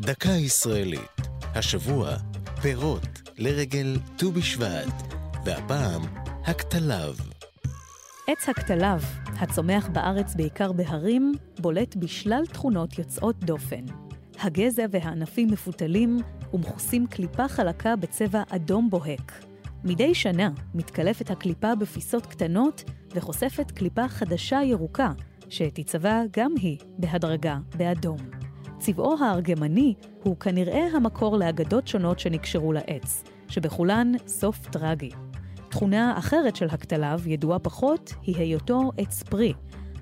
דקה ישראלית. השבוע, פירות לרגל ט"ו בשבט, והפעם, הכתליו. עץ הכתליו, הצומח בארץ בעיקר בהרים, בולט בשלל תכונות יוצאות דופן. הגזע והענפים מפותלים ומכוסים קליפה חלקה בצבע אדום בוהק. מדי שנה מתקלפת הקליפה בפיסות קטנות וחושפת קליפה חדשה ירוקה, שתיצבע גם היא בהדרגה באדום. צבעו הארגמני הוא כנראה המקור לאגדות שונות שנקשרו לעץ, שבכולן סוף טרגי. תכונה אחרת של הכתליו, ידועה פחות, היא היותו עץ פרי.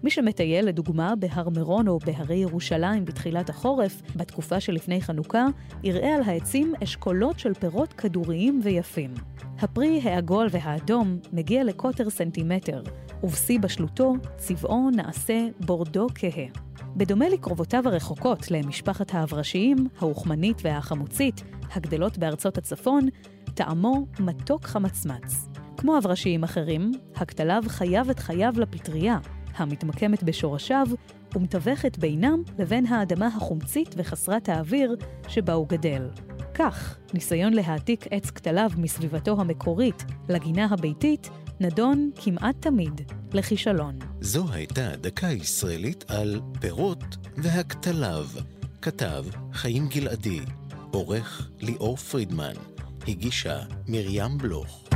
מי שמטייל לדוגמה בהר מירון או בהרי ירושלים בתחילת החורף, בתקופה שלפני חנוכה, יראה על העצים אשכולות של פירות כדוריים ויפים. הפרי העגול והאדום מגיע לקוטר סנטימטר, ובשיא בשלותו צבעו נעשה בורדו כהה. בדומה לקרובותיו הרחוקות למשפחת האברשיים, האוכמנית והחמוצית, הגדלות בארצות הצפון, טעמו מתוק חמצמץ. כמו אברשיים אחרים, הכתליו חייב את חייו לפטריה, המתמקמת בשורשיו ומתווכת בינם לבין האדמה החומצית וחסרת האוויר שבה הוא גדל. כך, ניסיון להעתיק עץ כתליו מסביבתו המקורית לגינה הביתית נדון כמעט תמיד לכישלון. זו הייתה דקה ישראלית על פירות והכתליו. כתב חיים גלעדי, עורך ליאור פרידמן, הגישה מרים בלוך.